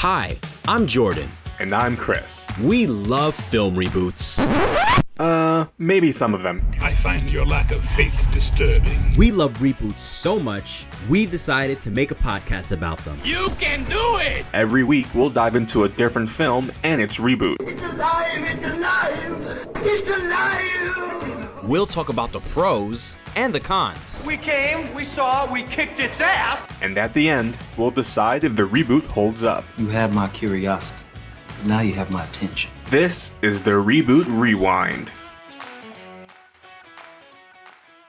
Hi, I'm Jordan. And I'm Kris. We love film reboots. Uh, maybe some of them. I find your lack of faith disturbing. We love reboots so much, we've decided to make a podcast about them. You can do it! Every week, we'll dive into a different film and its reboot. It's alive! It's alive! It's alive! We'll talk about the pros and the cons. We came, we saw, we kicked its ass. And at the end, we'll decide if the reboot holds up. You had my curiosity. But now you have my attention. This is the Reboot Rewind.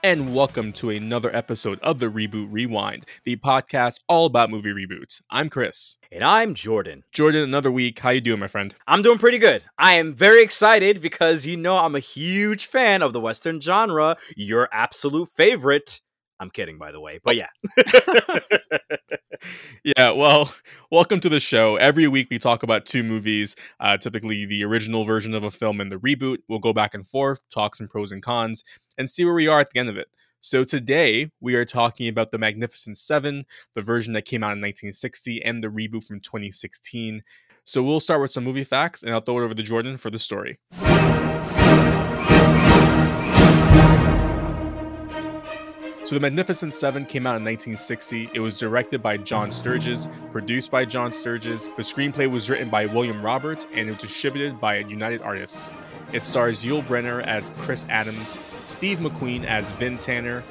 And welcome to another episode of the Reboot Rewind, the podcast all about movie reboots. I'm Kris. And I'm Jordan. Jordan, another week. How you doing, my friend? I'm doing pretty good. I am very excited because you know I'm a huge fan of the Western genre, your absolute favorite. I'm kidding, by the way, but yeah. yeah, well, welcome to the show. Every week we talk about two movies, uh, typically the original version of a film and the reboot. We'll go back and forth, talk some pros and cons, and see where we are at the end of it. So today we are talking about The Magnificent Seven, the version that came out in 1960, and the reboot from 2016. So we'll start with some movie facts, and I'll throw it over to Jordan for the story. So, The Magnificent Seven came out in 1960. It was directed by John Sturges, produced by John Sturges. The screenplay was written by William Roberts, and it was distributed by United Artists. It stars Yul Brynner as Chris Adams, Steve McQueen as Vin Tanner,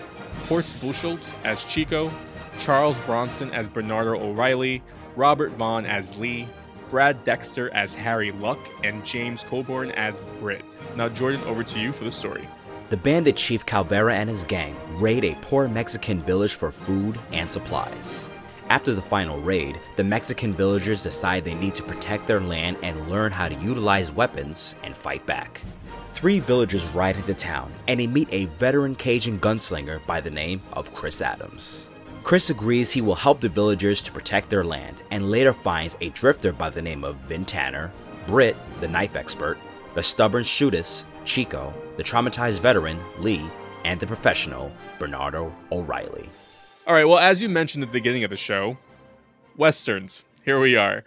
Horst Buchholz as Chico, Charles Bronson as Bernardo O'Reilly, Robert Vaughn as Lee, Brad Dexter as Harry Luck, and James Coburn as Britt. Now, Jordan, over to you for the story. The bandit Chief Calvera and his gang raid a poor Mexican village for food and supplies. After the final raid, the Mexican villagers decide they need to protect their land and learn how to utilize weapons and fight back. Three villagers ride into town and they meet a veteran Cajun gunslinger by the name of Chris Adams. Chris agrees he will help the villagers to protect their land and later finds a drifter by the name of Vin Tanner, Britt, the knife expert, the stubborn Shootist, Chico, the traumatized veteran, Lee, and the professional, Bernardo O'Reilly. All right, well, as you mentioned at the beginning of the show, Westerns, here we are.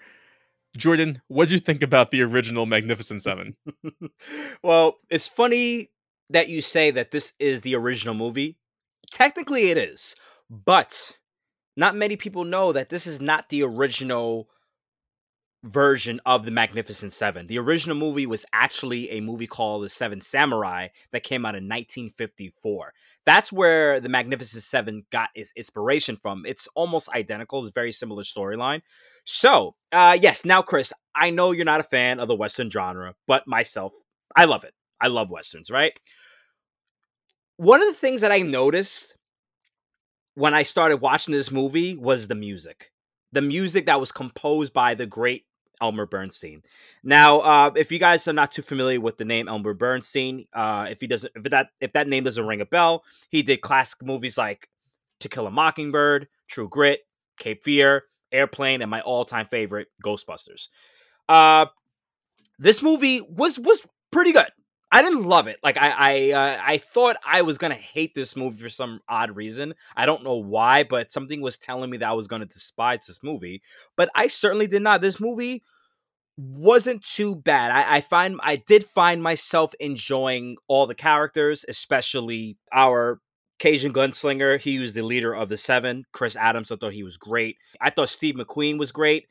Jordan, what do you think about the original Magnificent Seven? well, it's funny that you say that this is the original movie. Technically, it is, but not many people know that this is not the original version of the Magnificent Seven. The original movie was actually a movie called The Seven Samurai that came out in 1954. That's where the Magnificent Seven got its inspiration from. It's almost identical, it's very similar storyline. So, uh, yes, now, Kris, I know you're not a fan of the Western genre, but myself, I love it. I love Westerns, right? One of the things that I noticed when I started watching this movie was the music the music that was composed by the great Elmer Bernstein. Now, uh, if you guys are not too familiar with the name Elmer Bernstein, uh, if he doesn't, if that if that name doesn't ring a bell, he did classic movies like To Kill a Mockingbird, True Grit, Cape Fear, Airplane, and my all-time favorite, Ghostbusters. Uh, this movie was was pretty good. I didn't love it. Like I I uh, I thought I was gonna hate this movie for some odd reason. I don't know why, but something was telling me that I was gonna despise this movie. But I certainly did not. This movie wasn't too bad. I, I find I did find myself enjoying all the characters, especially our Cajun gunslinger. He was the leader of the seven. Chris Adams, I thought he was great. I thought Steve McQueen was great.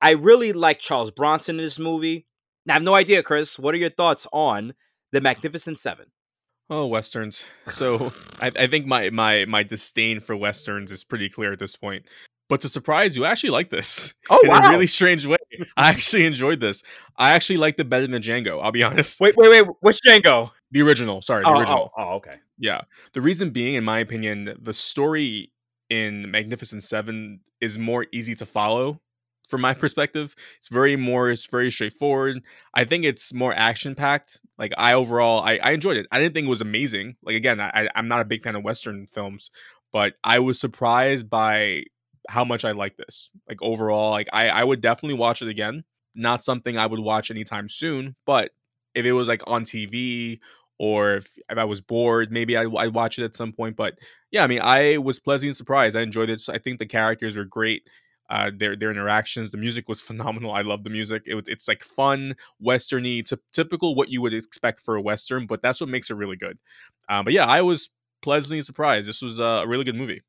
I really like Charles Bronson in this movie. Now, I have no idea, Kris. What are your thoughts on the Magnificent Seven. Oh, westerns. So I, I, think my my my disdain for westerns is pretty clear at this point. But to surprise you, I actually like this. Oh in wow! a really strange way. I actually enjoyed this. I actually liked it better than Django. I'll be honest. Wait, wait, wait. Which Django? The original. Sorry, the oh, oh original. Oh, oh, okay. Yeah. The reason being, in my opinion, the story in Magnificent Seven is more easy to follow from my mm-hmm. perspective. It's very more, it's very straightforward. I think it's more action packed. Like I overall, I, I enjoyed it. I didn't think it was amazing. Like again, I, I'm not a big fan of Western films, but I was surprised by how much I like this. Like overall, like I, I would definitely watch it again. Not something I would watch anytime soon, but if it was like on TV or if, if I was bored, maybe I'd, I'd watch it at some point. But yeah, I mean, I was pleasantly surprised. I enjoyed it. I think the characters were great uh, their their interactions. The music was phenomenal. I love the music. It it's like fun, westerny, t- typical what you would expect for a western, but that's what makes it really good. Um, but yeah, I was pleasantly surprised. This was a really good movie.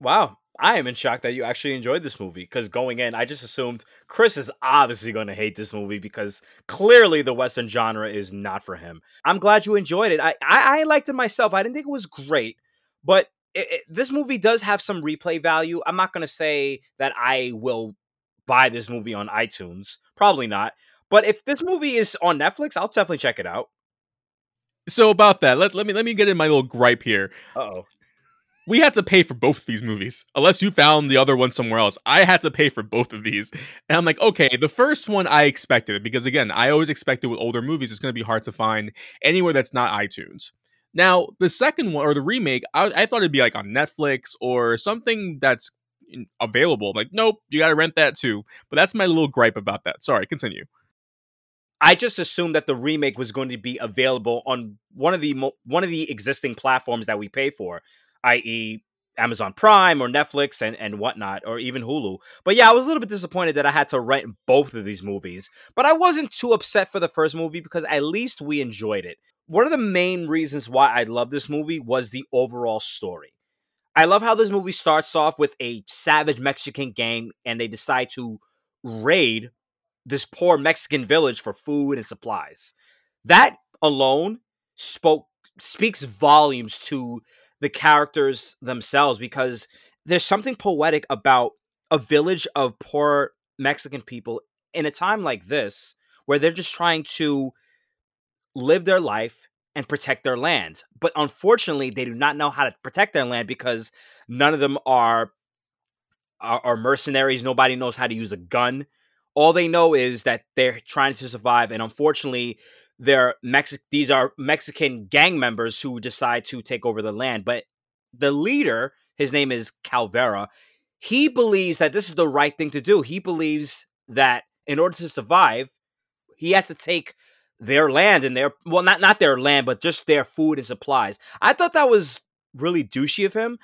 Wow, I am in shock that you actually enjoyed this movie because going in, I just assumed Kris is obviously going to hate this movie because clearly the Western genre is not for him. I'm glad you enjoyed it. I I, I liked it myself. I didn't think it was great, but it, it, this movie does have some replay value. I'm not going to say that I will buy this movie on iTunes. Probably not. But if this movie is on Netflix, I'll definitely check it out. So about that, let, let me let me get in my little gripe here. oh. We had to pay for both of these movies. Unless you found the other one somewhere else. I had to pay for both of these. And I'm like, okay, the first one I expected because again, I always expected with older movies it's going to be hard to find anywhere that's not iTunes. Now, the second one or the remake, I, I thought it'd be like on Netflix or something that's available. I'm like, nope, you got to rent that too. But that's my little gripe about that. Sorry, continue. I just assumed that the remake was going to be available on one of the mo- one of the existing platforms that we pay for, i.e., Amazon Prime or Netflix and, and whatnot, or even Hulu. But yeah, I was a little bit disappointed that I had to rent both of these movies. But I wasn't too upset for the first movie because at least we enjoyed it. One of the main reasons why I love this movie was the overall story. I love how this movie starts off with a savage Mexican gang and they decide to raid this poor Mexican village for food and supplies. That alone spoke speaks volumes to the characters themselves because there's something poetic about a village of poor Mexican people in a time like this where they're just trying to live their life and protect their land. But unfortunately, they do not know how to protect their land because none of them are are, are mercenaries. Nobody knows how to use a gun. All they know is that they're trying to survive, and unfortunately, they're Mexi- These are Mexican gang members who decide to take over the land. But the leader, his name is Calvera. He believes that this is the right thing to do. He believes that in order to survive, he has to take their land and their well, not not their land, but just their food and supplies. I thought that was really douchey of him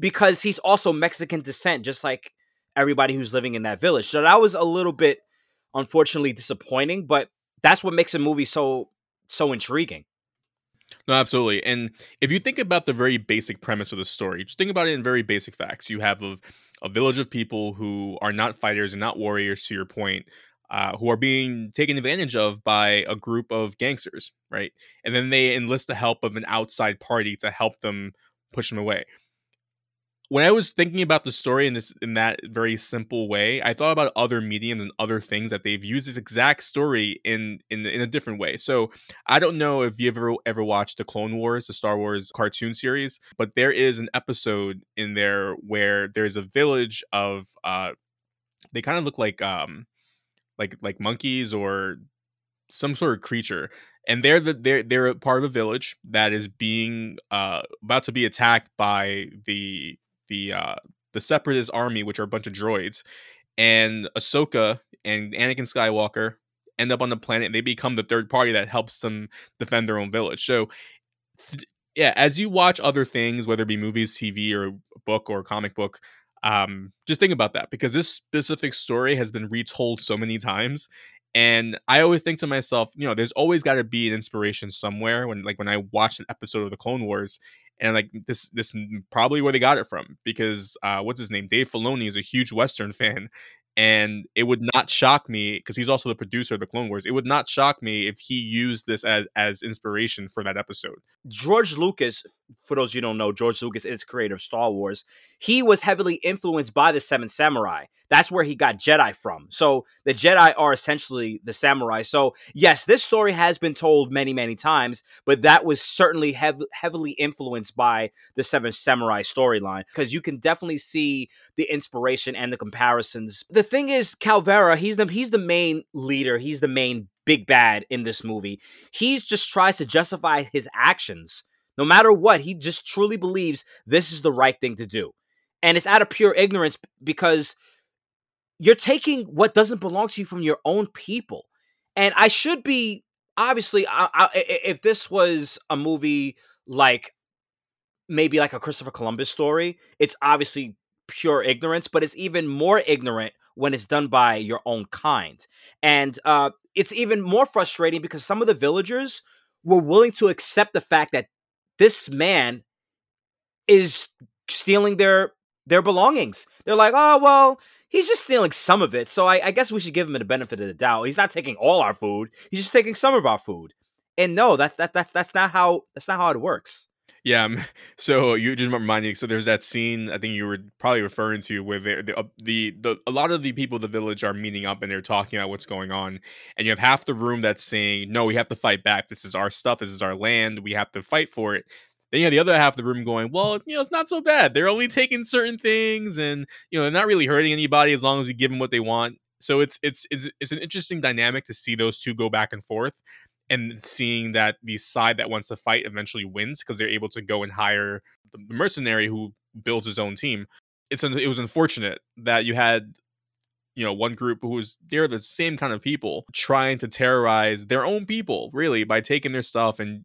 because he's also Mexican descent, just like everybody who's living in that village. So that was a little bit unfortunately disappointing, but that's what makes a movie so so intriguing. No, absolutely. And if you think about the very basic premise of the story, just think about it in very basic facts. You have a, a village of people who are not fighters and not warriors, to your point, uh, who are being taken advantage of by a group of gangsters, right? And then they enlist the help of an outside party to help them push them away when I was thinking about the story in this in that very simple way, I thought about other mediums and other things that they've used this exact story in in in a different way. So I don't know if you've ever ever watched the Clone Wars, the Star Wars cartoon series, but there is an episode in there where there's a village of uh they kind of look like um like like monkeys or some sort of creature and they're the they're they're part of a village that is being uh about to be attacked by the the uh, the Separatist army, which are a bunch of droids, and Ahsoka and Anakin Skywalker end up on the planet. And they become the third party that helps them defend their own village. So, th- yeah, as you watch other things, whether it be movies, TV, or a book or comic book, um, just think about that because this specific story has been retold so many times. And I always think to myself, you know, there's always got to be an inspiration somewhere. When, like, when I watched an episode of the Clone Wars, and like this this probably where they got it from because uh, what's his name Dave Filoni is a huge Western fan, and it would not shock me because he's also the producer of the Clone Wars. It would not shock me if he used this as as inspiration for that episode. George Lucas, for those you don't know, George Lucas is creator of Star Wars. He was heavily influenced by the Seven Samurai. That's where he got Jedi from. So the Jedi are essentially the samurai. So yes, this story has been told many, many times, but that was certainly hev- heavily influenced by the Seven Samurai storyline because you can definitely see the inspiration and the comparisons. The thing is, Calvera, he's the he's the main leader. He's the main big bad in this movie. He's just tries to justify his actions. No matter what, he just truly believes this is the right thing to do. And it's out of pure ignorance because you're taking what doesn't belong to you from your own people. And I should be obviously, I, I, if this was a movie like maybe like a Christopher Columbus story, it's obviously pure ignorance, but it's even more ignorant when it's done by your own kind. And uh, it's even more frustrating because some of the villagers were willing to accept the fact that this man is stealing their their belongings. They're like, oh well, he's just stealing some of it, so I, I guess we should give him the benefit of the doubt. He's not taking all our food; he's just taking some of our food. And no, that's that that's that's not how that's not how it works. Yeah. So you just reminding. So there's that scene. I think you were probably referring to where the, uh, the the a lot of the people of the village are meeting up and they're talking about what's going on. And you have half the room that's saying, "No, we have to fight back. This is our stuff. This is our land. We have to fight for it." Then you have the other half of the room going, "Well, you know, it's not so bad. They're only taking certain things, and you know, they're not really hurting anybody as long as we give them what they want." So it's it's it's it's an interesting dynamic to see those two go back and forth and seeing that the side that wants to fight eventually wins because they're able to go and hire the mercenary who builds his own team. It's it was unfortunate that you had you know one group who's they're the same kind of people trying to terrorize their own people really by taking their stuff and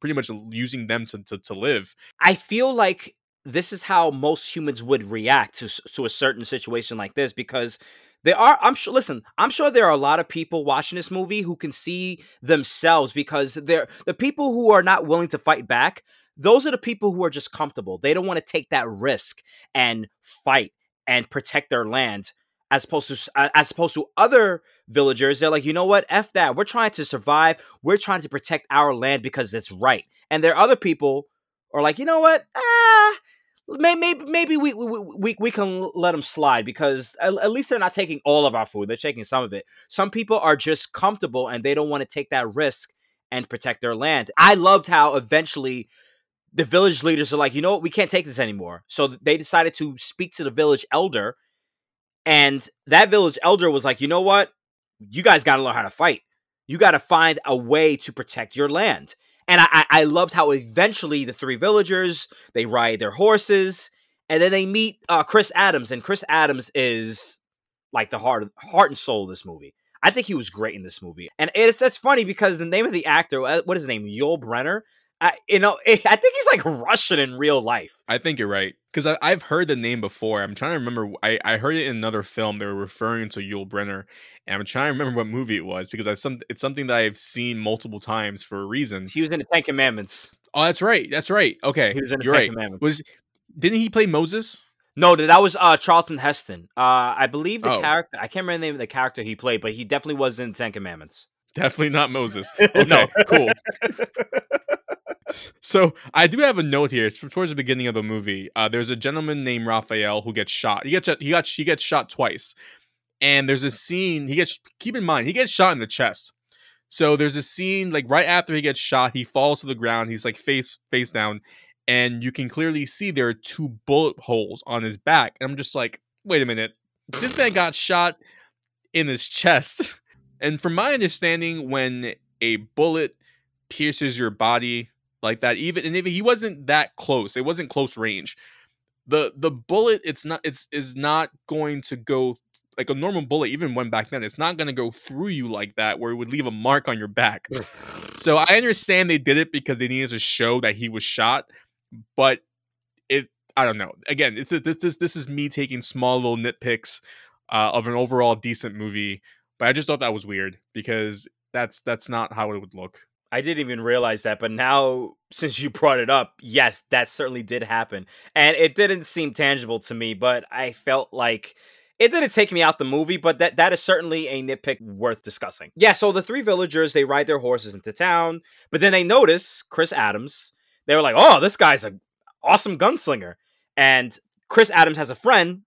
pretty much using them to, to, to live i feel like this is how most humans would react to to a certain situation like this because there are, I'm sure, listen, I'm sure there are a lot of people watching this movie who can see themselves because they're the people who are not willing to fight back. Those are the people who are just comfortable. They don't want to take that risk and fight and protect their land as opposed to as opposed to other villagers they're like you know what? F that. We're trying to survive. We're trying to protect our land because it's right. And there are other people are like you know what? Ah maybe maybe we we, we, we can let them slide because at, least they're not taking all of our food. They're taking some of it. Some people are just comfortable and they don't want to take that risk and protect their land. I loved how eventually the village leaders are like you know what? We can't take this anymore. So they decided to speak to the village elder and that village elder was like you know what? You guys got to learn how to fight. You got to find a way to protect your land. And I, I loved how eventually the three villagers they ride their horses, and then they meet uh, Chris Adams, and Chris Adams is like the heart heart and soul of this movie. I think he was great in this movie, and it's it's funny because the name of the actor, uh, what is his name, Yul Brynner. I, you know, I think he's like Russian in real life. I think you're right because I've heard the name before. I'm trying to remember. I, I heard it in another film. They were referring to Yul Brynner, and I'm trying to remember what movie it was because I've some. It's something that I've seen multiple times for a reason. He was in the Ten Commandments. Oh, that's right. That's right. Okay, he was in the you're Ten right. Commandments. Was didn't he play Moses? No, that was uh, Charlton Heston. Uh, I believe the Oh. character. I can't remember the name of the character he played, but he definitely was in Ten Commandments. Definitely not Moses. Okay, No. cool. So I do have a note here. It's from towards the beginning of the movie. Uh, there's a gentleman named Raphael who gets shot. He gets he got he gets shot twice, and there's a scene. He gets keep in mind he gets shot in the chest. So there's a scene like right after he gets shot, he falls to the ground. He's like face face down, and you can clearly see there are two bullet holes on his back. And I'm just like, wait a minute, this man got shot in his chest. And from my understanding, when a bullet pierces your body like that, even and if he wasn't that close, it wasn't close range. The the bullet, it's not it's is not going to go like a normal bullet, even when back then, it's not gonna go through you like that, where it would leave a mark on your back. so I understand they did it because they needed to show that he was shot, but it I don't know. Again, it's this this this is me taking small little nitpicks uh, of an overall decent movie, but I just thought that was weird because that's that's not how it would look. I didn't even realize that, but now since you brought it up, yes, that certainly did happen. And it didn't seem tangible to me, but I felt like it didn't take me out the movie, but that that is certainly a nitpick worth discussing. Yeah, so the three villagers, they ride their horses into town, but then they notice Chris Adams. They were like, "Oh, this guy's an awesome gunslinger." And Chris Adams has a friend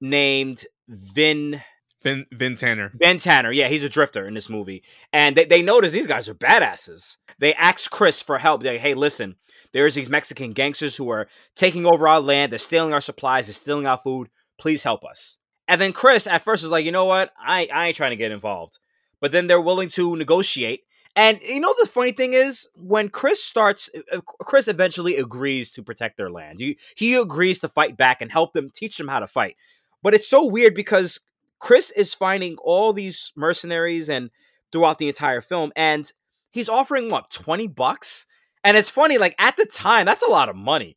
named Vin Vin Vin Tanner. Ben Tanner, yeah, he's a drifter in this movie. And they, they notice these guys are badasses. They ask Chris for help. They're like, hey, listen, there's these Mexican gangsters who are taking over our land. They're stealing our supplies. They're stealing our food. Please help us. And then Chris at first is like, you know what? I, I ain't trying to get involved. But then they're willing to negotiate. And you know the funny thing is when Chris starts, uh, Chris eventually agrees to protect their land. He, he agrees to fight back and help them, teach them how to fight. But it's so weird because Chris is finding all these mercenaries and throughout the entire film, and he's offering what twenty bucks. And it's funny, like at the time, that's a lot of money.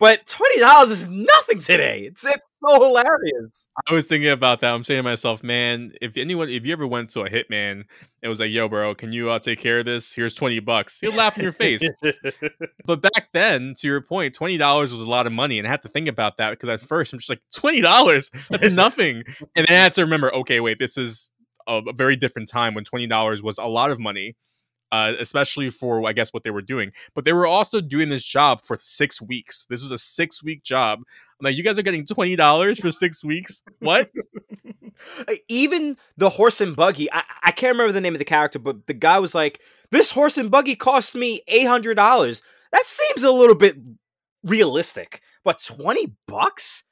But twenty dollars is nothing today. It's it's so hilarious. I was thinking about that. I'm saying to myself, man, if anyone, if you ever went to a hitman, it was like, yo, bro, can you uh, take care of this? Here's 20 bucks. He'll laugh in your face. but back then, to your point, $20 was a lot of money. And I had to think about that because at first I'm just like, $20? That's nothing. and then I had to remember, okay, wait, this is a, a very different time when $20 was a lot of money. Uh, especially for I guess what they were doing, but they were also doing this job for six weeks. This was a six week job. I'm like, you guys are getting twenty dollars for six weeks? What? Even the horse and buggy, I, I can't remember the name of the character, but the guy was like, "This horse and buggy cost me eight hundred dollars." That seems a little bit realistic, but twenty bucks?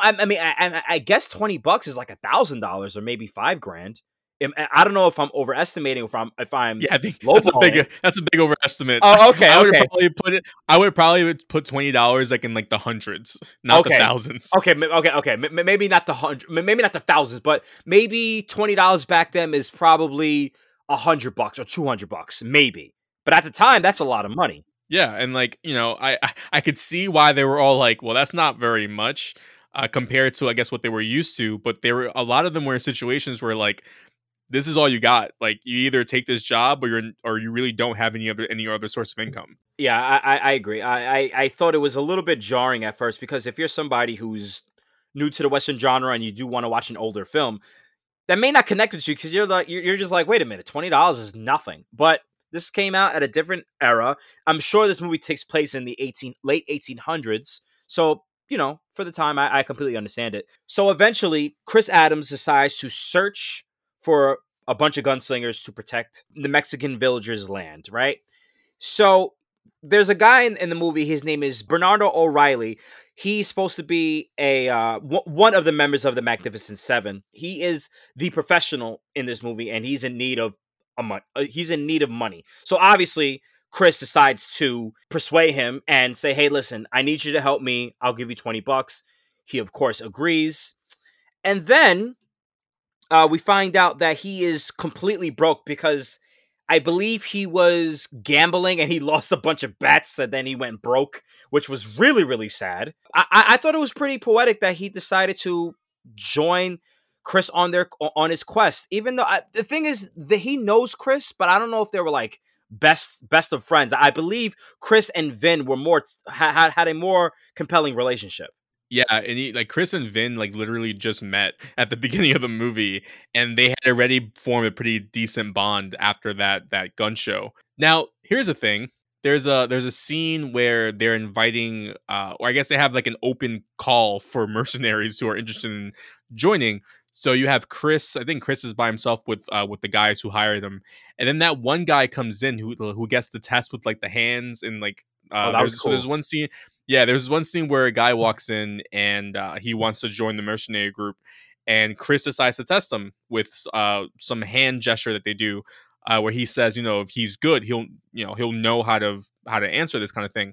I, I mean, I, I guess twenty bucks is like a thousand dollars or maybe five grand. I don't know if I'm overestimating if I'm if I'm yeah I think that's a big that's a big overestimate. Oh okay, I would okay. probably put it. I would probably put twenty dollars like in like the hundreds, not okay. the thousands. Okay, okay, okay. Maybe not the hundred, maybe not the thousands, but maybe twenty dollars back then is probably a hundred bucks or two hundred bucks, maybe. But at the time, that's a lot of money. Yeah, and like you know, I I, I could see why they were all like, well, that's not very much. Uh, compared to I guess what they were used to, but there were a lot of them were in situations where like this is all you got. Like you either take this job or you're or you really don't have any other any other source of mm. income. Yeah, I, I agree. I, I, I thought it was a little bit jarring at first because if you're somebody who's new to the Western genre and you do want to watch an older film, that may not connect with you because you're like you're, you're just like, wait a minute, twenty dollars is nothing. But this came out at a different era. I'm sure this movie takes place in the 18 late 1800s. So you know, for the time, I, I completely understand it. So eventually, Chris Adams decides to search for a bunch of gunslingers to protect the Mexican villagers' land, right? So there's a guy in, in the movie. His name is Bernardo O'Reilly. He's supposed to be a uh, w- one of the members of the Magnificent Seven. He is the professional in this movie, and he's in need of a. Uh, he's in need of money. So obviously, Chris decides to persuade him and say, "Hey, listen, I need you to help me. I'll give you twenty bucks." He of course agrees, and then uh, we find out that he is completely broke because I believe he was gambling and he lost a bunch of bets and then he went broke, which was really, really sad. I, I, thought it was pretty poetic that he decided to join Chris on their on his quest. Even though I, the thing is that he knows Chris, but I don't know if they were like best best of friends. I believe Chris and Vin were more had had a more compelling relationship. Yeah, and he, like Chris and Vin like literally just met at the beginning of the movie, and they had already formed a pretty decent bond after that that gun show. Now, here's the thing: there's a there's a scene where they're inviting, uh, or I guess they have like an open call for mercenaries who are interested in joining. So you have Chris. I think Chris is by himself with uh, with the guys who hired him, and then that one guy comes in who who gets the test with like the hands and like. Uh, oh, that was there's, cool. So there's one scene. Yeah, there's one scene where a guy walks in and uh, he wants to join the mercenary group, and Chris decides to test him with uh, some hand gesture that they do, uh, where he says, you know, if he's good, he'll, you know, he'll know how to how to answer this kind of thing.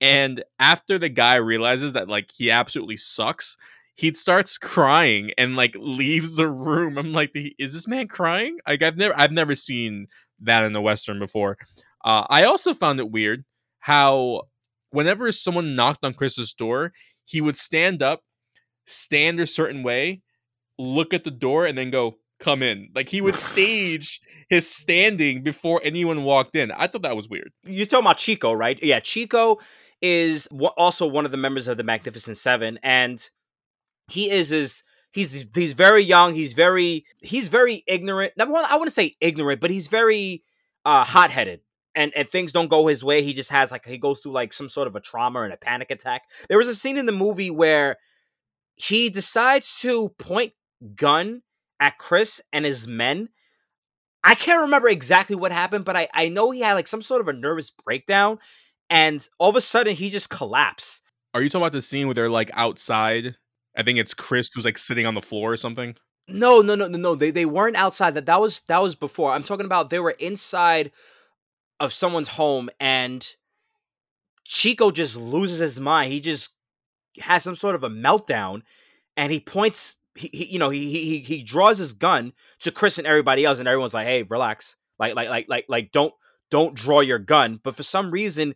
And after the guy realizes that like he absolutely sucks, he starts crying and like leaves the room. I'm like, is this man crying? Like I've never I've never seen that in a western before. Uh, I also found it weird how whenever someone knocked on Chris's door, he would stand up, stand a certain way, look at the door, and then go, come in. Like he would stage his standing before anyone walked in. I thought that was weird. You're talking about Chico, right? Yeah, Chico is also one of the members of the Magnificent Seven, and he is is he's he's very young. He's very he's very ignorant. I wouldn't say ignorant, but he's very uh, hot headed and and things don't go his way, he just has like he goes through like some sort of a trauma and a panic attack. There was a scene in the movie where he decides to point gun at Chris and his men. I can't remember exactly what happened, but I I know he had like some sort of a nervous breakdown, and all of a sudden he just collapsed. Are you talking about the scene where they're like outside? I think it's Chris who's like sitting on the floor or something. No, no, no, no, no. They they weren't outside. That that was that was before. I'm talking about they were inside of someone's home and Chico just loses his mind. He just has some sort of a meltdown and he points he, he you know he, he he draws his gun to Chris and everybody else and everyone's like hey relax like like like like like don't don't draw your gun but for some reason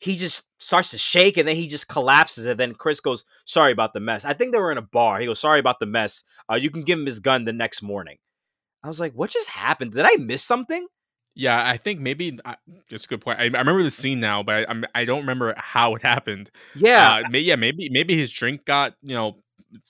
he just starts to shake and then he just collapses and then Chris goes, "Sorry about the mess." I think they were in a bar. He goes, "Sorry about the mess. Uh, you can give him his gun the next morning." I was like, "What just happened? Did I miss something?" Yeah, I think maybe uh, that's a good point. I, I remember the scene now, but I, I'm, I don't remember how it happened. Yeah, uh, may, yeah, maybe maybe his drink got you know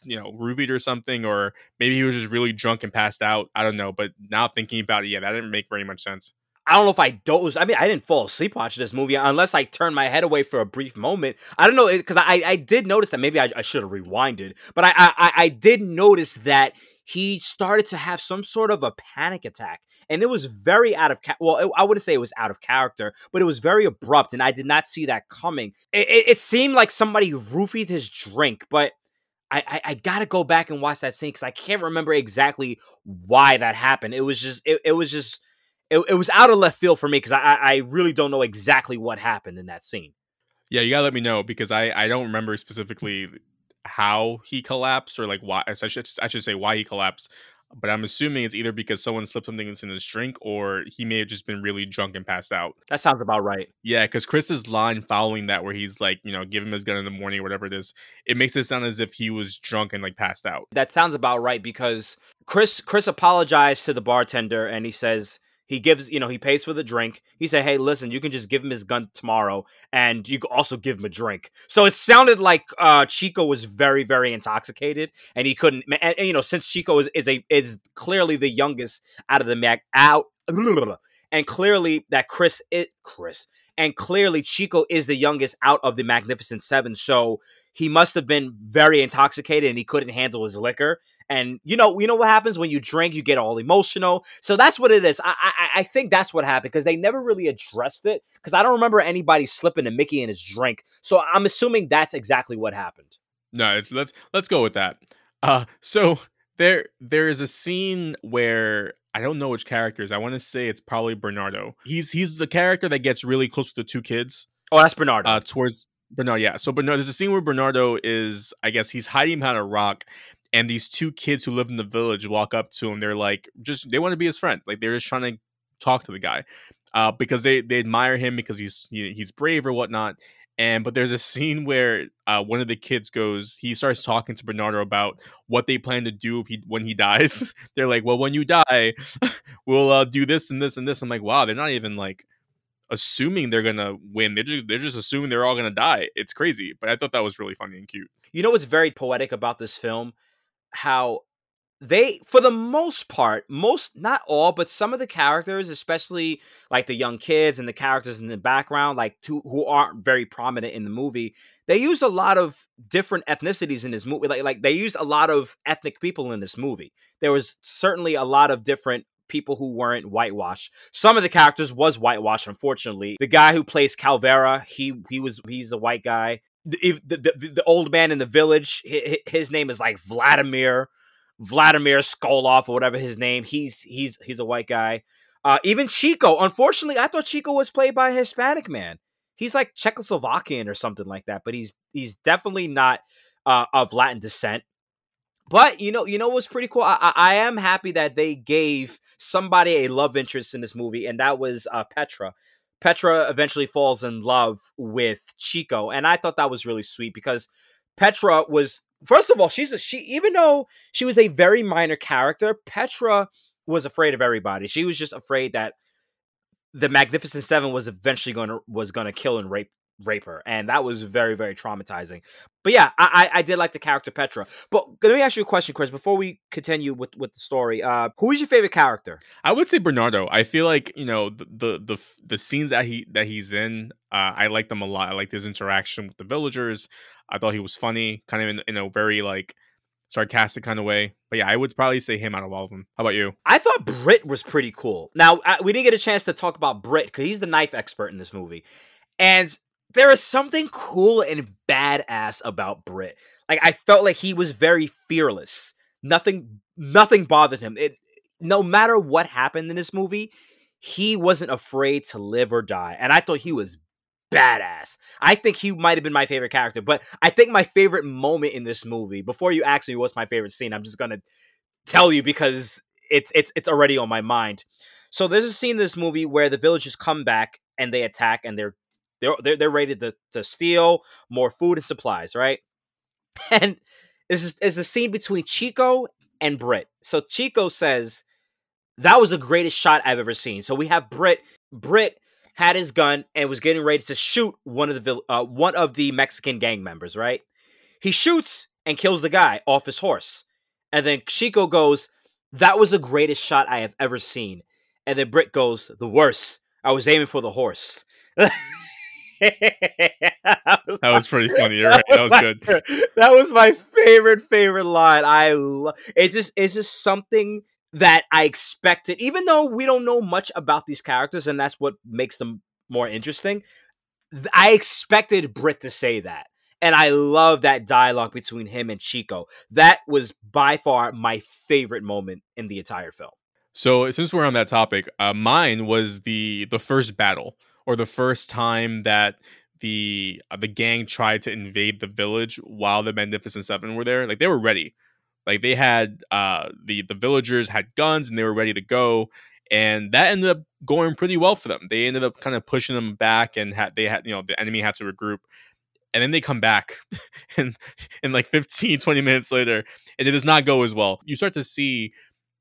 you know roofied or something, or maybe he was just really drunk and passed out. I don't know. But now thinking about it, yeah, that didn't make very much sense. I don't know if I dozed. I mean, I didn't fall asleep watching this movie unless I turned my head away for a brief moment. I don't know because I, I did notice that maybe I, I should have rewinded, but I, I I did notice that he started to have some sort of a panic attack and it was very out of ca- well it, i wouldn't say it was out of character but it was very abrupt and i did not see that coming it, it, it seemed like somebody roofied his drink but I, I, I gotta go back and watch that scene because I can't remember exactly why that happened. It was just it, it was just it, it was out of left field for me because I I really don't know exactly what happened in that scene. Yeah, you gotta let me know because I I don't remember specifically how he collapsed or like why I should I should say why he collapsed. But I'm assuming it's either because someone slipped something into his drink or he may have just been really drunk and passed out. That sounds about right. Yeah, because Chris's line following that, where he's like, you know, give him his gun in the morning or whatever it is, it makes it sound as if he was drunk and like passed out. That sounds about right because Chris Chris apologized to the bartender and he says he gives, you know, he pays for the drink. He said, "Hey, listen, you can just give him his gun tomorrow, and you can also give him a drink." So it sounded like uh, Chico was very, very intoxicated, and he couldn't. And, and, you know, since Chico is, is a is clearly the youngest out of the mag out, and clearly that Chris it Chris and clearly Chico is the youngest out of the Magnificent Seven, so he must have been very intoxicated and he couldn't handle his liquor and you know, you know what happens when you drink, you get all emotional. So that's what it is. I I, I think that's what happened because they never really addressed it. Because I don't remember anybody slipping a Mickey in his drink. So I'm assuming that's exactly what happened. No, let's let's go with that. Uh, so there there is a scene where I don't know which characters. I want to say it's probably Bernardo. He's he's the character that gets really close to the two kids. Oh, that's Bernardo. Uh, towards Bernardo, yeah. So Bernardo, there's a scene where Bernardo is, I guess, he's hiding behind a rock, and these two kids who live in the village walk up to him. They're like, just they want to be his friend. Like they're just trying to talk to the guy, uh, because they they admire him because he's he's brave or whatnot. And but there's a scene where uh, one of the kids goes, he starts talking to Bernardo about what they plan to do if he when he dies. they're like, well, when you die, we'll uh, do this and this and this. I'm like, wow, they're not even like assuming they're gonna win. They're just they're just assuming they're all gonna die. It's crazy, but I thought that was really funny and cute. You know what's very poetic about this film how they for the most part most not all but some of the characters especially like the young kids and the characters in the background like two who aren't very prominent in the movie they use a lot of different ethnicities in this movie like, like they used a lot of ethnic people in this movie. There was certainly a lot of different people who weren't whitewashed. Some of the characters was whitewashed unfortunately. The guy who plays calvera he he was he's a white guy the, the, the, old man in the village his name is like vladimir vladimir skolov or whatever his name he's he's he's a white guy. Uh, even chico unfortunately i thought chico was played by a hispanic man. He's like czechoslovakian or something like that but he's he's definitely not uh, of latin descent. But you know you know what's pretty cool? I, I am happy that they gave somebody a love interest in this movie and that was uh, petra Petra eventually falls in love with Chico, and I thought that was really sweet because Petra was first of all she's a, she even though she was a very minor character, Petra was afraid of everybody. She was just afraid that the Magnificent Seven was eventually going to was going to kill and rape rape her, and that was very very traumatizing. But yeah, I, I did like the character Petra. But let me ask you a question, Kris, before we continue with with the story. Uh, who is your favorite character? I would say Bernardo. I feel like you know the the the, the scenes that he that he's in. Uh, I like them a lot. I like his interaction with the villagers. I thought he was funny, kind of in, in a very like sarcastic kind of way. But yeah, I would probably say him out of all of them. How about you? I thought Britt was pretty cool. Now I, we didn't get a chance to talk about Britt because he's the knife expert in this movie, and there is something cool and badass about Britt. Like I felt like he was very fearless. Nothing nothing bothered him. It no matter what happened in this movie, he wasn't afraid to live or die. And I thought he was badass. I think he might have been my favorite character, but I think my favorite moment in this movie, before you ask me what's my favorite scene, I'm just gonna tell you because it's it's it's already on my mind. So there's a scene in this movie where the villagers come back and they attack and they're They're they're, they're ready to, to steal more food and supplies, right? And this is, is the scene between Chico and Britt. So Chico says, That was the greatest shot I've ever seen. So we have Britt. Britt had his gun and was getting ready to shoot one of the uh, one of the Mexican gang members, right? He shoots and kills the guy off his horse. And then Chico goes, That was the greatest shot I have ever seen. And then Britt goes, The worst. I was aiming for the horse. that, was that was pretty funny. You're right. That was good. That was my favorite favorite line. I love it's just it's just something that I expected, even though we don't know much about these characters, and that's what makes them more interesting. I expected Britt to say that. And I love that dialogue between him and Chico. That was by far my favorite moment in the entire film. So since we're on that topic, uh, mine was the the first battle or the first time that the uh, the gang tried to invade the village while the Magnificent Seven were there. Like they were ready, like they had uh, the the villagers had guns and they were ready to go, and that ended up going pretty well for them. They ended up kind of pushing them back, and had they had you know the enemy had to regroup. And then they come back and in like 15, 20 minutes later, and it does not go as well. You start to see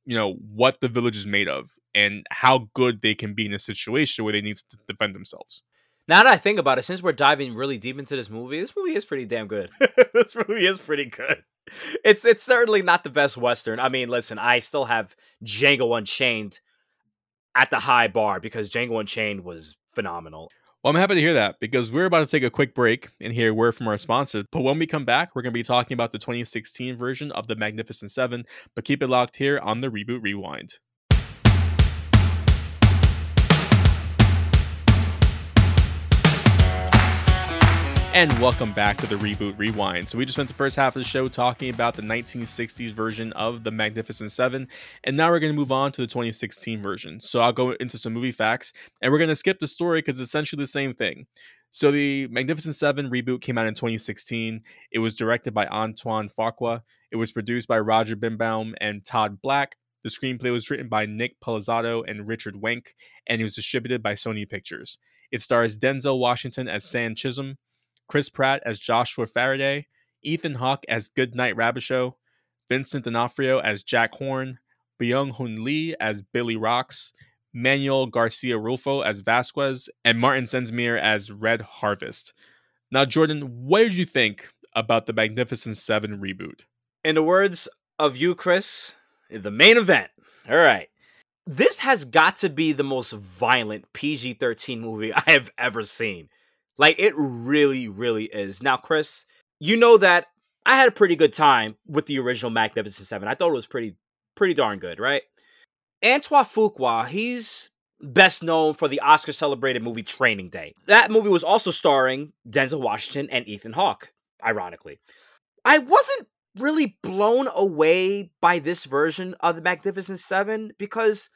you know what the village is made of and how good they can be in a situation where they need to defend themselves. Now that I think about it, since we're diving really deep into this movie, this movie is pretty damn good. this movie is pretty good. It's it's certainly not the best western. I mean, listen, I still have Django Unchained at the high bar because Django Unchained was phenomenal. Well, I'm happy to hear that because we're about to take a quick break and hear a word from our sponsor. But when we come back, we're going to be talking about the 2016 version of The Magnificent Seven. But keep it locked here on the Reboot Rewind. And welcome back to the Reboot Rewind. So, we just spent the first half of the show talking about the 1960s version of The Magnificent Seven, and now we're going to move on to the 2016 version. So, I'll go into some movie facts, and we're going to skip the story because it's essentially the same thing. So, the Magnificent Seven reboot came out in 2016. It was directed by Antoine Fuqua. It was produced by Roger Birnbaum and Todd Black. The screenplay was written by Nick Pelizzotto and Richard Wenk, and it was distributed by Sony Pictures. It stars Denzel Washington as Sam Chisholm. Chris Pratt as Joshua Faraday, Ethan Hawke as Goodnight Robicheaux, Vincent D'Onofrio as Jack Horn, Byung Hun Lee as Billy Rocks, Manuel Garcia Rulfo as Vasquez, and Martin Sensmeier as Red Harvest. Now, Jordan, what did you think about the Magnificent Seven reboot? In the words of you, Kris, the main event. All right. This has got to be the most violent PG 13 movie I have ever seen. Like it really, really is. Now, Kris, you know that I had a pretty good time with the original Magnificent Seven. I thought it was pretty, pretty darn good, right? Antoine Fuqua, he's best known for the Oscar celebrated movie Training Day. That movie was also starring Denzel Washington and Ethan Hawke, ironically. I wasn't really blown away by this version of the Magnificent Seven because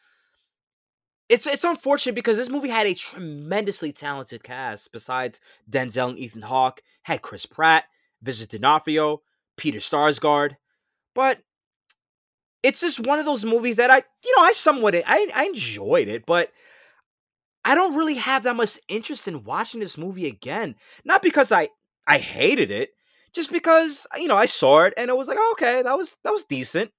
it's it's unfortunate because this movie had a tremendously talented cast besides Denzel and Ethan Hawke, had Chris Pratt, Vincent D'Onofrio, Peter Sarsgaard, but it's just one of those movies that I, you know, I somewhat I, I enjoyed it, but I don't really have that much interest in watching this movie again. Not because I I hated it, just because you know I saw it and it was like, oh, okay, that was that was decent.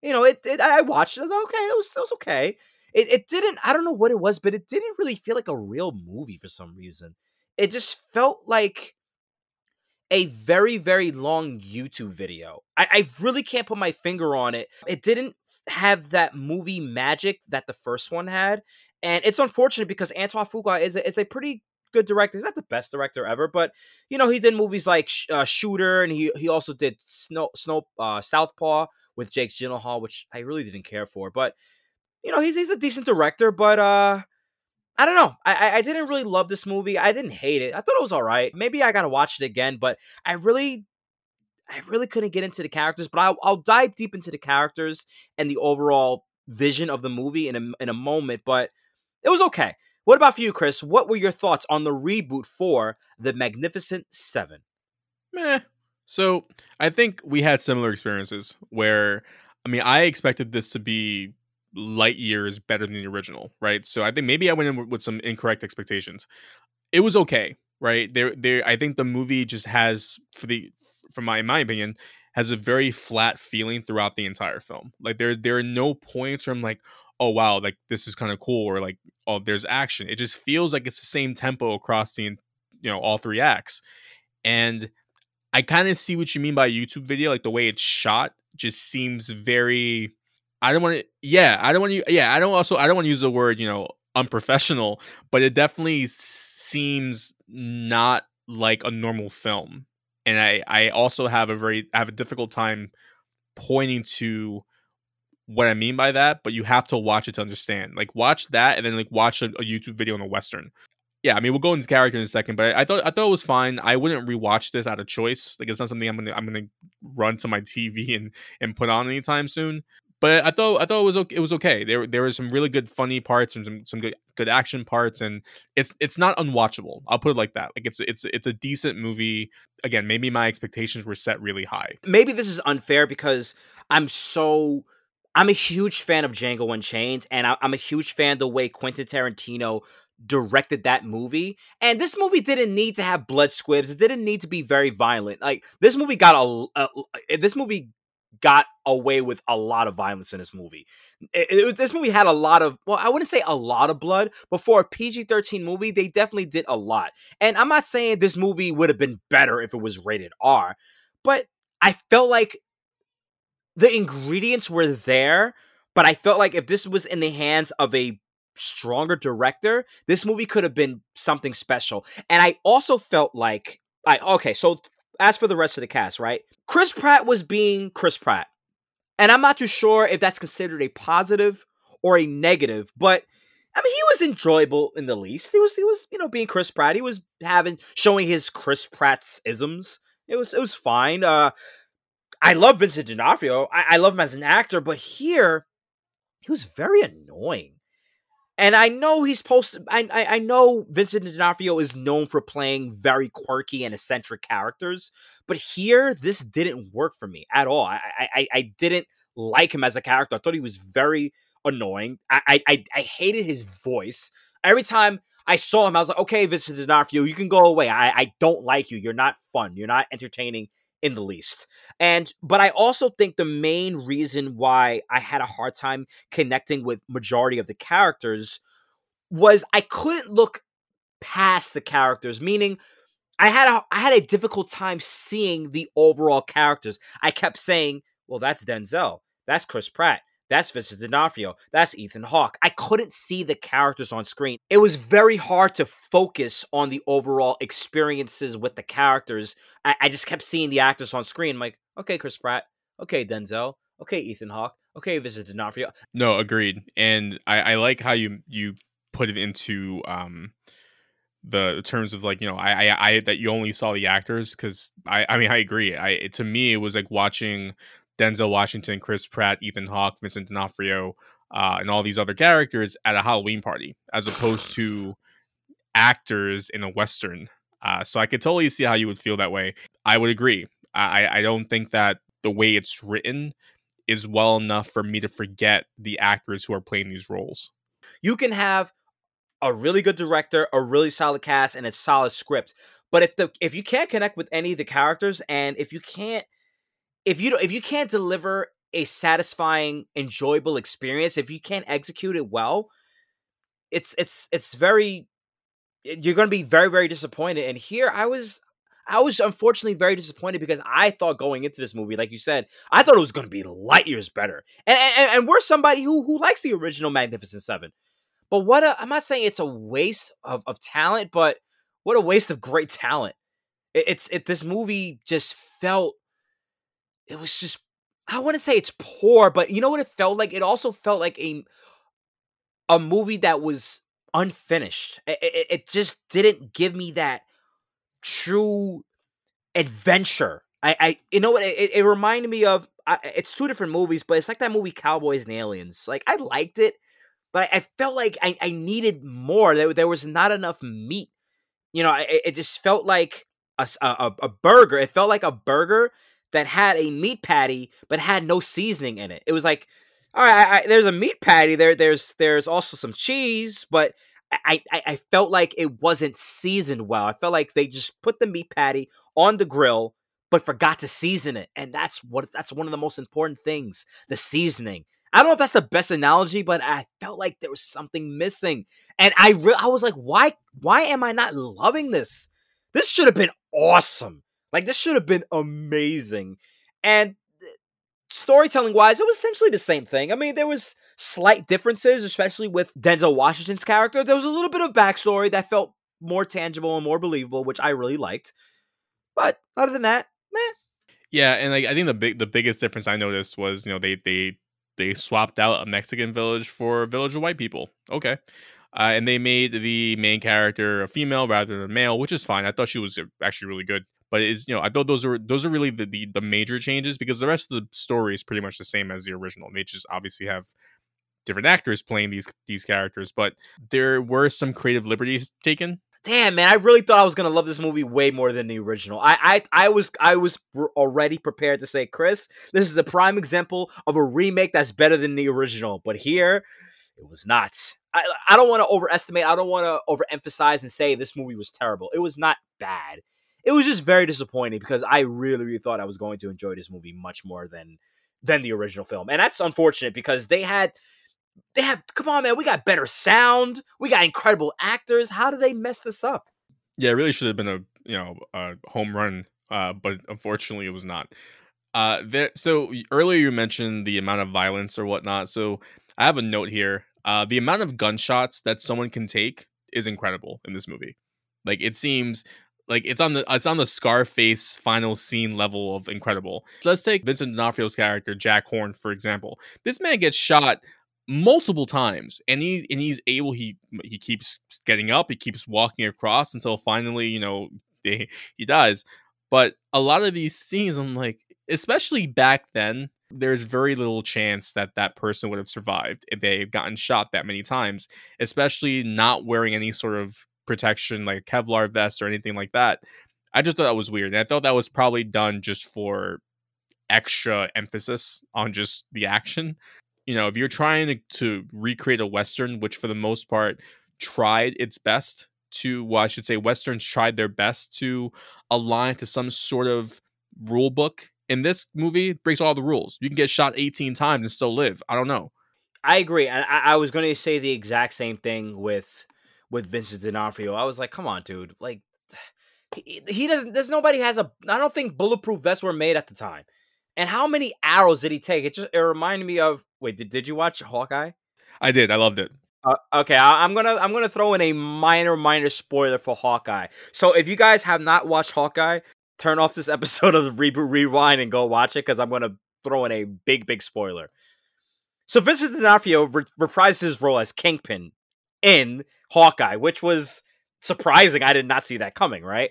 You know, it, it I watched it. Was okay, it was it was okay it, it didn't i don't know what it was but it didn't really feel like a real movie for some reason. It just felt like a very very long youtube video. I, I really can't put my finger on it. It didn't have that movie magic that the first one had and it's unfortunate because antoine fuqua is a, is a pretty good director. He's not the best director ever but you know he did movies like uh, shooter and he, he also did snow snow uh, southpaw with jake gyllenhaal which i really didn't care for but you know, he's he's a decent director, but uh I don't know. I I didn't really love this movie. I didn't hate it. I thought it was all right. Maybe I gotta watch it again, but I really I really couldn't get into the characters, but I'll, I'll dive deep into the characters and the overall vision of the movie in a, in a moment, but it was okay. What about for you, Kris? What were your thoughts on the reboot for The Magnificent Seven? Meh. So I think we had similar experiences where, I mean, I expected this to be light years better than the original, right? So I think maybe I went in with some incorrect expectations. it was okay, right? There, there. I think the movie just has, for the, from my in my opinion, has a very flat feeling throughout the entire film. Like there, there are no points where I'm like, oh wow, like this is kind of cool, or like oh there's action. It just feels like it's the same tempo across the, you know, all three acts, and I kind of see what you mean by YouTube video, like the way it's shot just seems very. I don't want to. Yeah, I don't want to. Yeah, I don't also. I don't want to use the word you know unprofessional, but it definitely seems not like a normal film. And I, I also have a very I have a difficult time pointing to what I mean by that, but you have to watch it to understand. Like watch that and then like watch a, a YouTube video on a western. Yeah, I mean we'll go into character in a second, but I, I thought I thought it was fine. I wouldn't rewatch this out of choice. Like it's not something I'm gonna I'm gonna run to my TV and and put on anytime soon but I thought I thought it was okay. It was okay. There there were some really good funny parts and some, some good good action parts, and it's it's not unwatchable. I'll put it like that. Like it's it's it's a decent movie. Again, maybe my expectations were set really high. Maybe this is unfair because I'm so I'm a huge fan of Django Unchained, and I, I'm a huge fan the way Quentin Tarantino directed that movie. And this movie didn't need to have blood squibs. It didn't need to be very violent. Like this movie got a, a this movie got away with a lot of violence in this movie. It, it, this movie had a lot of, well, I wouldn't say a lot of blood, but for a PG 13 movie, they definitely did a lot. And I'm not saying this movie would have been better if it was rated R, but I felt like the ingredients were there. But I felt like if this was in the hands of a stronger director, this movie could have been something special. And I also felt like, I okay, so as for the rest of the cast, right? Chris Pratt was being Chris Pratt. And I'm not too sure if that's considered a positive or a negative, but I mean, he was enjoyable in the least. He was, he was, you know, being Chris Pratt. He was having, showing his Chris Pratt's isms. It was, it was fine. Uh, I love Vincent D'Onofrio. I, I love him as an actor, but here, he was very annoying. And I know he's supposed. I, I, I know Vincent D'Onofrio is known for playing very quirky and eccentric characters, but here this didn't work for me at all. I I, I didn't like him as a character. I thought he was very annoying. I, I I hated his voice. Every time I saw him, I was like, okay, Vincent D'Onofrio, you can go away. I, I don't like you. You're not fun. You're not entertaining in the least. And but I also think the main reason why I had a hard time connecting with majority of the characters was I couldn't look past the characters, meaning I had a I had a difficult time seeing the overall characters. I kept saying, "Well, that's Denzel. That's Chris Pratt. That's Vincent D'Onofrio. That's Ethan Hawke. I couldn't see the characters on screen. It was very hard to focus on the overall experiences with the characters. I, I just kept seeing the actors on screen. I'm like, okay, Chris Pratt. Okay, Denzel. Okay, Ethan Hawke. Okay, Vincent D'Onofrio. No, agreed. And I, I like how you you put it into um the terms of like you know I I, I that you only saw the actors because I I mean I agree I to me it was like watching Denzel Washington, Chris Pratt, Ethan Hawke, Vincent D'Onofrio, uh, and all these other characters at a Halloween party, as opposed to actors in a western. Uh, so I could totally see how you would feel that way. I would agree. I, I don't think that the way it's written is well enough for me to forget the actors who are playing these roles. You can have a really good director, a really solid cast, and a solid script. But if the if you can't connect with any of the characters, and if you can't if you don't, if you can't deliver a satisfying, enjoyable experience, if you can't execute it well, it's it's it's very you're going to be very very disappointed. And here I was I was unfortunately very disappointed because I thought going into this movie, like you said, I thought it was going to be light years better. And, and and we're somebody who who likes the original Magnificent Seven. But what I'm not saying it's a waste of, of talent, but what a waste of great talent. It, it's it this movie just felt it was just I want to say it's poor, but you know what it felt like? It also felt like a a movie that was unfinished. It, it, it just didn't give me that true adventure. I, I you know what? It, it reminded me of. I, it's two different movies, but it's like that movie Cowboys and Aliens. Like I liked it, but I, I felt like I, I needed more. There, there was not enough meat. You know, it, just felt like a, a, a burger. It felt like a burger that had a meat patty but had no seasoning in it. It was like, all right, I, I, there's a meat patty there. There's there's also some cheese, but I, I I felt like it wasn't seasoned well. I felt like they just put the meat patty on the grill, but forgot to season it, and that's what that's one of the most important things: the seasoning. I don't know if that's the best analogy, but I felt like there was something missing, and I re- I was like, why why am I not loving this? This should have been awesome. Like this should have been amazing, and storytelling wise, it was essentially the same thing. I mean, there was slight differences, especially with Denzel Washington's character. There was a little bit of backstory that felt more tangible and more believable, which I really liked. But other than that, meh. Yeah, and like I think the big the biggest difference I noticed was you know they they they swapped out a Mexican village for a village of white people. Okay. Uh, and they made the main character a female rather than a male, which is fine. I thought she was actually really good. But it's you know I thought those are those are really the, the the major changes because the rest of the story is pretty much the same as the original. They just obviously have different actors playing these these characters, but there were some creative liberties taken. Damn, man, I really thought I was gonna love this movie way more than the original. I, I, I was, I was already prepared to say, Kris, this is a prime example of a remake that's better than the original. But here, it was not. I, I don't want to overestimate. I don't want to overemphasize and say this movie was terrible. It was not bad. It was just very disappointing because I really, really thought I was going to enjoy this movie much more than than the original film, and that's unfortunate because they had they have come on man we got better sound. We got incredible actors. How do they mess this up? Yeah it really should have been a you know a home run uh, but unfortunately it was not. Uh there so earlier you mentioned the amount of violence or whatnot. So i have a note here. Uh the amount of gunshots that someone can take is incredible in this movie. Like it seems like it's on the it's on the Scarface final scene level of incredible. Let's take Vincent D'Onofrio's character Jack Horne for example. This man gets shot multiple times and he and he's able he he keeps getting up he keeps walking across until finally you know they, he dies but a lot of these scenes i'm like especially back then there's very little chance that that person would have survived if they had gotten shot that many times especially not wearing any sort of protection like a kevlar vest or anything like that i just thought that was weird and i thought that was probably done just for extra emphasis on just the action you know, if you're trying to, to recreate a Western, which for the most part tried its best to, well, I should say, Westerns tried their best to align to some sort of rule book. In this movie, breaks all the rules. You can get shot 18 times and still live. I don't know. I agree. I, I was going to say the exact same thing with with Vincent D'Onofrio. I was like, come on, dude. Like, he, he doesn't. There's nobody has a. I don't think bulletproof vests were made at the time. And how many arrows did he take? It just it reminded me of wait, did, did you watch Hawkeye? I did. I loved it. Uh, okay, I, am gonna I'm gonna throw in a minor minor spoiler for Hawkeye. So if you guys have not watched Hawkeye, turn off this episode of Reboot Rewind and go watch it because I'm gonna throw in a big big spoiler. So Vincent D'Onofrio re- reprised his role as Kingpin in Hawkeye, which was surprising. I did not see that coming, right?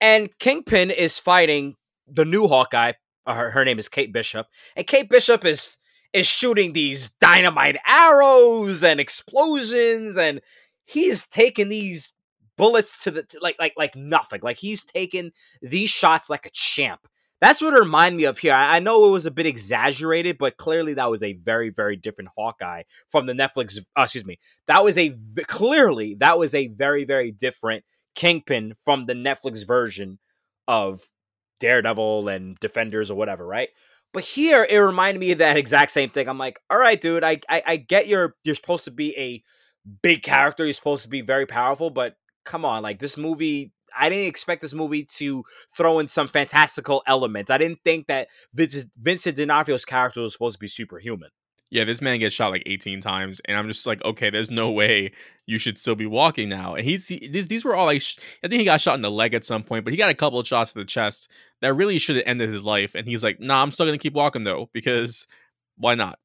And Kingpin is fighting the new Hawkeye, uh, her, her name is Kate Bishop, and Kate Bishop is is shooting these dynamite arrows and explosions, and he's taking these bullets to the to like like like nothing. Like he's taking these shots like a champ. That's what it reminded me of here. I know it was a bit exaggerated, but clearly that was a very, very different Hawkeye from the Netflix. Uh, excuse me. That was a clearly that was a very, very different Kingpin from the Netflix version of Daredevil and Defenders or whatever, right? But here it reminded me of that exact same thing. I'm like, all right, dude, I, I, I get you're you're supposed to be a big character, you're supposed to be very powerful, but come on, like this movie I didn't expect this movie to throw in some fantastical elements. I didn't think that Vincent, Vincent D'Onofrio's character was supposed to be superhuman yeah, this man gets shot like 18 times, and I'm just like, okay, there's no way you should still be walking now. And he's he, these these were all like, sh- I think he got shot in the leg at some point, but he got a couple of shots to the chest that really should have ended his life. And he's like, nah, I'm still gonna keep walking though because why not?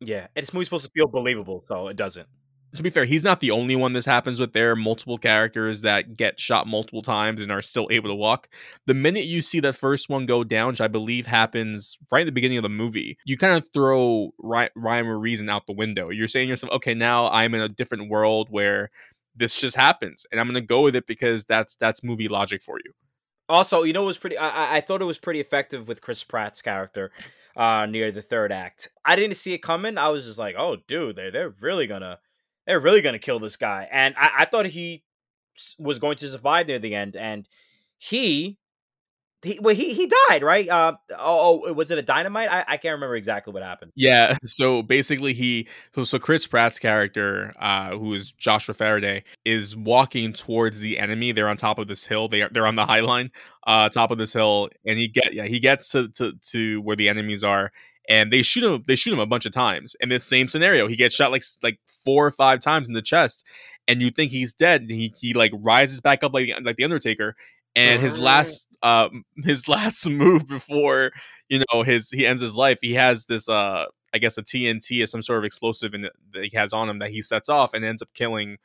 Yeah, and this movie's supposed to feel believable, so it doesn't to be fair, he's not the only one this happens with. There are multiple characters that get shot multiple times and are still able to walk. The minute you see that first one go down, which I believe happens right at the beginning of the movie, you kind of throw rhyme or reason out the window. You're saying yourself, okay, now I'm in a different world where this just happens, and I'm going to go with it because that's that's movie logic for you. Also, you know, it was pretty. I, I thought it was pretty effective with Chris Pratt's character uh near the third act. I didn't see it coming. I was just like, oh, dude, they're they're really gonna they're really gonna kill this guy. And I, I thought he was going to survive near the end, and he. He, well, he he died, right? Uh, oh, oh, was it a dynamite? I, I can't remember exactly what happened. Yeah, so basically he so, so Chris Pratt's character, uh, who is Joshua Faraday, is walking towards the enemy. They're on top of this hill. They are they're on the high line, uh, top of this hill, and he get yeah he gets to, to to where the enemies are, and they shoot him. They shoot him a bunch of times. In this same scenario, he gets shot like like four or five times in the chest, and you think he's dead. He he like rises back up like like the Undertaker, and his last um his last move before you know his he ends his life he has this uh i guess a tnt or some sort of explosive in it that he has on him that he sets off and ends up killing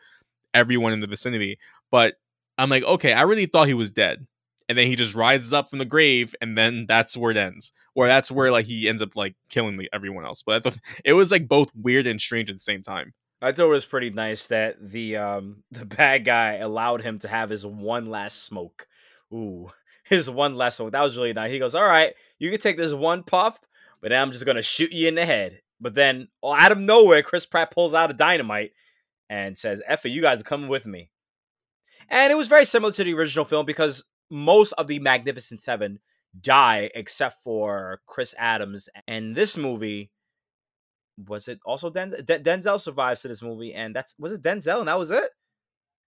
everyone in the vicinity but i'm like okay i really thought he was dead and then he just rises up from the grave and then that's where it ends or that's where like he ends up like killing everyone else but thought, it was like both weird and strange at the same time I thought it was pretty nice that the um the bad guy allowed him to have his one last smoke. Ooh, his one last smoke. That was really nice. He goes, "All right, you can take this one puff, but I'm just gonna shoot you in the head." But then, out of nowhere, Chris Pratt pulls out a dynamite and says, "F it, you guys are coming with me." And it was very similar to the original film because most of the Magnificent Seven die except for Chris Adams. And this movie was it also Denzel? Den- Denzel survives to this movie, and that's was it Denzel, and that was it.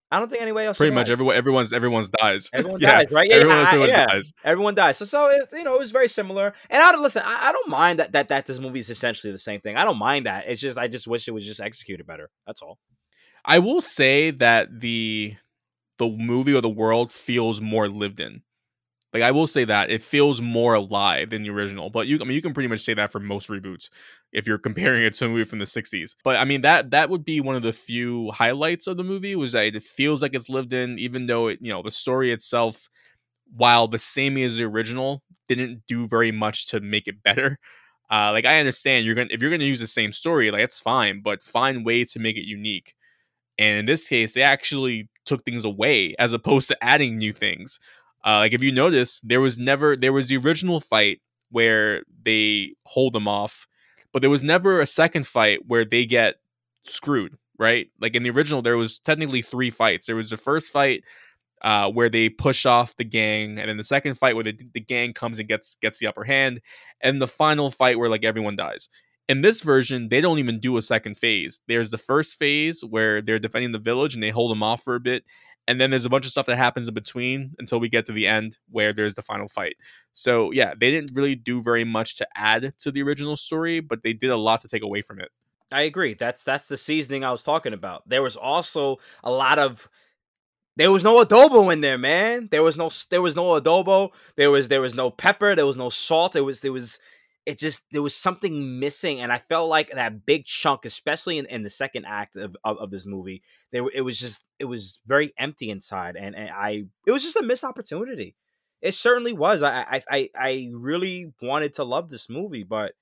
I don't think anybody else. pretty much everyone everyone's everyone's dies Everyone Yeah, dies, right? Yeah, everyone I- much yeah. dies Everyone dies. So, so it, you know, it was very similar. And I don't listen. I, I don't mind that that that this movie is essentially the same thing. I don't mind that. It's just I just wish it was just executed better. That's all. I will say that the the movie or the world feels more lived in. Like I will say that it feels more alive than the original. But you I mean you can pretty much say that for most reboots if you're comparing it to a movie from the 60s. But I mean that that would be one of the few highlights of the movie was that it feels like it's lived in even though it, you know, the story itself while the same as the original didn't do very much to make it better. Uh, like I understand you're gonna if you're gonna use the same story, like it's fine, but find ways to make it unique. And in this case, they actually took things away as opposed to adding new things. Uh, like if you notice, there was never there was the original fight where they hold them off, but there was never a second fight where they get screwed. Right? Like in the original, there was technically three fights. There was the first fight uh, where they push off the gang, and then the second fight where the, the gang comes and gets gets the upper hand, and the final fight where like everyone dies. In this version, they don't even do a second phase. There's the first phase where they're defending the village and they hold them off for a bit, and then there's a bunch of stuff that happens in between until we get to the end where there's the final fight. So yeah, they didn't really do very much to add to the original story, but they did a lot to take away from it. I agree. That's that's the seasoning I was talking about. There was also a lot of there was no adobo in there, man. There was no there was no adobo. There was there was no pepper. There was no salt. It was there was it just there was something missing, and I felt like that big chunk, especially in, in the second act of, of, of this movie, there it was just it was very empty inside, and, and I it was just a missed opportunity. It certainly was. I I I, I really wanted to love this movie, but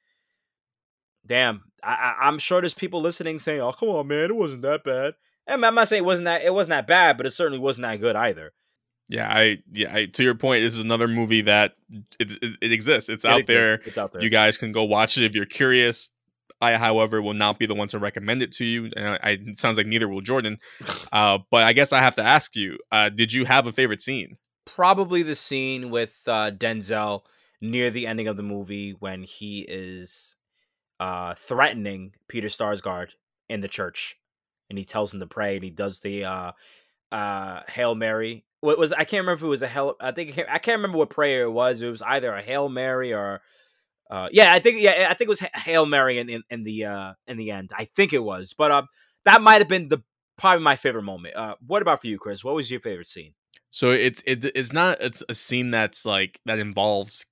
damn, I, I I'm sure there's people listening saying, "Oh, come on, man, it wasn't that bad." And I'm not saying it wasn't that it wasn't that bad, but it certainly wasn't that good either. Yeah, I yeah, I, to your point, this is another movie that it, it, it exists. It's It out exists. there. It's out there. You guys can go watch it if you're curious. I, however, will not be the one to recommend it to you. And I, I, it sounds like neither will Jordan. Uh, but I guess I have to ask you: uh, Did you have a favorite scene? Probably the scene with uh, Denzel near the ending of the movie when he is uh, threatening Peter Sarsgaard in the church, and he tells him to pray, and he does the uh, uh, Hail Mary. What was I can't remember if it was a Hail. I think I can't remember what prayer it was. It was either a Hail Mary or uh, yeah, I think yeah, I think it was Hail Mary in, in, in the uh, in the end. I think it was, but um, that might have been the probably my favorite moment. Uh, what about for you, Kris? What was your favorite scene? So it's it, it's not it's a scene that's like that involves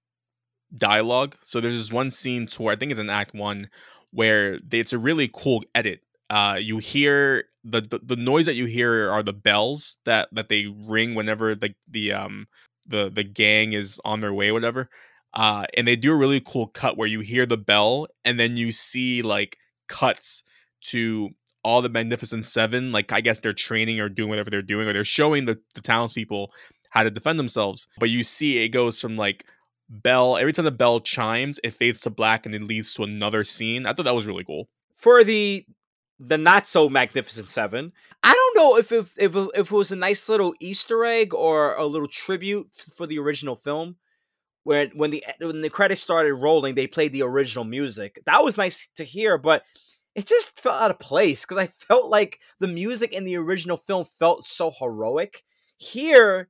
dialogue. So there's this one scene toward I think it's in Act One where they, it's a really cool edit. Uh, you hear the, the the noise that you hear are the bells that that they ring whenever the the um the the gang is on their way, whatever. Uh, and they do a really cool cut where you hear the bell and then you see like cuts to all the Magnificent Seven. Like I guess they're training or doing whatever they're doing, or they're showing the, the townspeople how to defend themselves. But you see it goes from like bell every time the bell chimes, it fades to black and it leads to another scene. I thought that was really cool. for the the not so magnificent seven. I don't know if if if, if it was a nice little Easter egg or a little tribute for the original film. When when the when the credits started rolling, they played the original music. That was nice to hear, but it just felt out of place because I felt like the music in the original film felt so heroic. Here,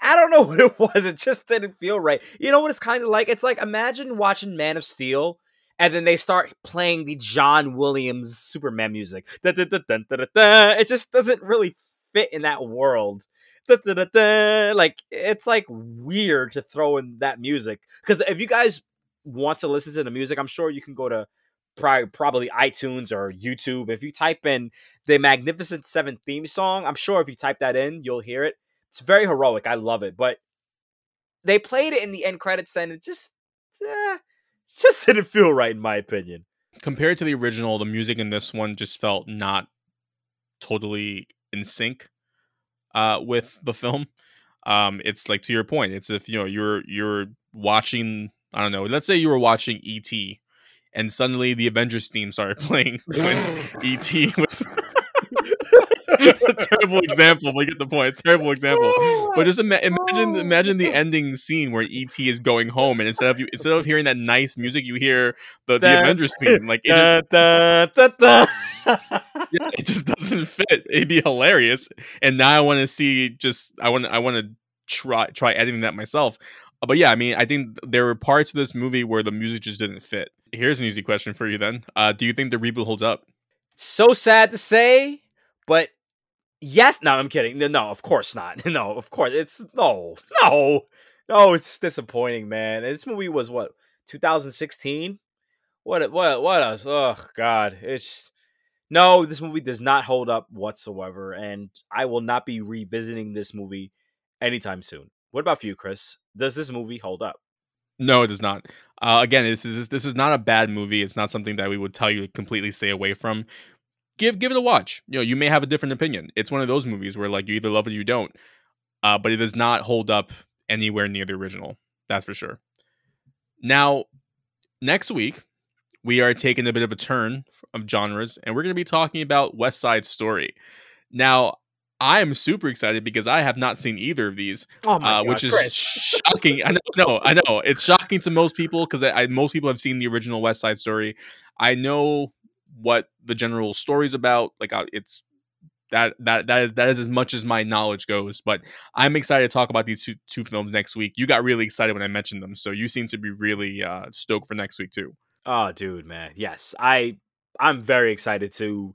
I don't know what it was. It just didn't feel right. You know what it's kind of like? It's like imagine watching Man of Steel and then they start playing the John Williams Superman music. It just doesn't really fit in that world. Like it's like weird to throw in that music because if you guys want to listen to the music, I'm sure you can go to probably iTunes or YouTube. If you type in the Magnificent Seven theme song, I'm sure if you type that in, you'll hear it. It's very heroic. I love it, but they played it in the end credits and it just eh, just didn't feel right in my opinion. Compared to the original, the music in this one just felt not totally in sync uh, with the film. Um, it's like to your point, it's if you know you're you're watching. I don't know. Let's say you were watching ET, and suddenly the Avengers theme started playing when ET was. it's a terrible example, but you get the point. It's a terrible example. But just ima- imagine imagine the ending scene where ET is going home, and instead of you instead of hearing that nice music, you hear the, the Avengers theme. Like it just, yeah, it just doesn't fit. It'd be hilarious. And now I want to see just I want I want to try try editing that myself. Uh, But yeah, I mean, I think there were parts of this movie where the music just didn't fit. Here's an easy question for you then. Uh, do you think the reboot holds up? So sad to say, but yes. No, I'm kidding. No, of course not. No, of course it's no, no, no. It's disappointing, man. This movie was what 2016. What? a- What? What? A, oh God! It's no. This movie does not hold up whatsoever, and I will not be revisiting this movie anytime soon. What about you, Kris? Does this movie hold up? No, it does not. Uh, again, this is this is not a bad movie. It's not something that we would tell you to completely stay away from. Give give it a watch. You know, you may have a different opinion. It's one of those movies where like you either love it or you don't. Uh, but it does not hold up anywhere near the original. That's for sure. Now, next week we are taking a bit of a turn of genres, and we're going to be talking about West Side Story. Now, I am super excited because I have not seen either of these Oh my uh, God, which is shocking. I know, no, I know it's shocking to most people because most people have seen the original West Side Story. I know what the general story's about. Like uh, it's that that that is that is as much as my knowledge goes. But I'm excited to talk about these two two films next week. You got really excited when I mentioned them, so you seem to be really uh, stoked for next week too. Oh, dude, man. Yes. I I'm very excited to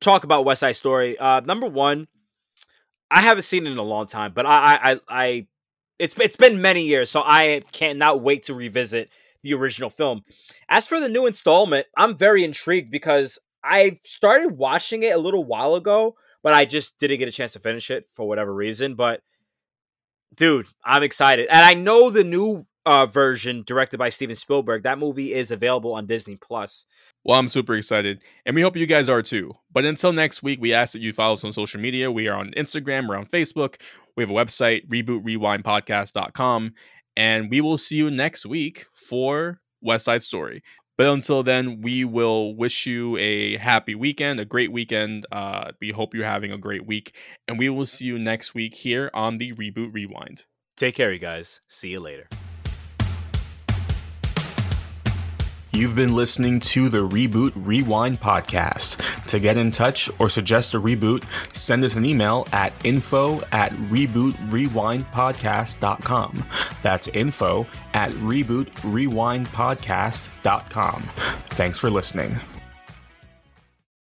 talk about West Side Story. Uh number one, I haven't seen it in a long time, but I I I, I it's it's been many years, so I cannot wait to revisit the original film. As for the new installment, I'm very intrigued because I started watching it a little while ago, but I just didn't get a chance to finish it for whatever reason. But dude, I'm excited. And I know the new uh, version directed by Steven Spielberg. That movie is available on Disney Plus. Well, I'm super excited, and we hope you guys are too. But until next week, we ask that you follow us on social media. We are on Instagram, we're on Facebook, we have a website, rebootrewindpodcast.com, and we will see you next week for West Side Story. But until then, we will wish you a happy weekend, a great weekend. Uh, we hope you're having a great week, and we will see you next week here on the Reboot Rewind. Take care, you guys. See you later. You've been listening to the Reboot Rewind podcast. To get in touch or suggest a reboot, send us an email at info at rebootrewindpodcast.com. That's info at rebootrewindpodcast.com. Thanks for listening.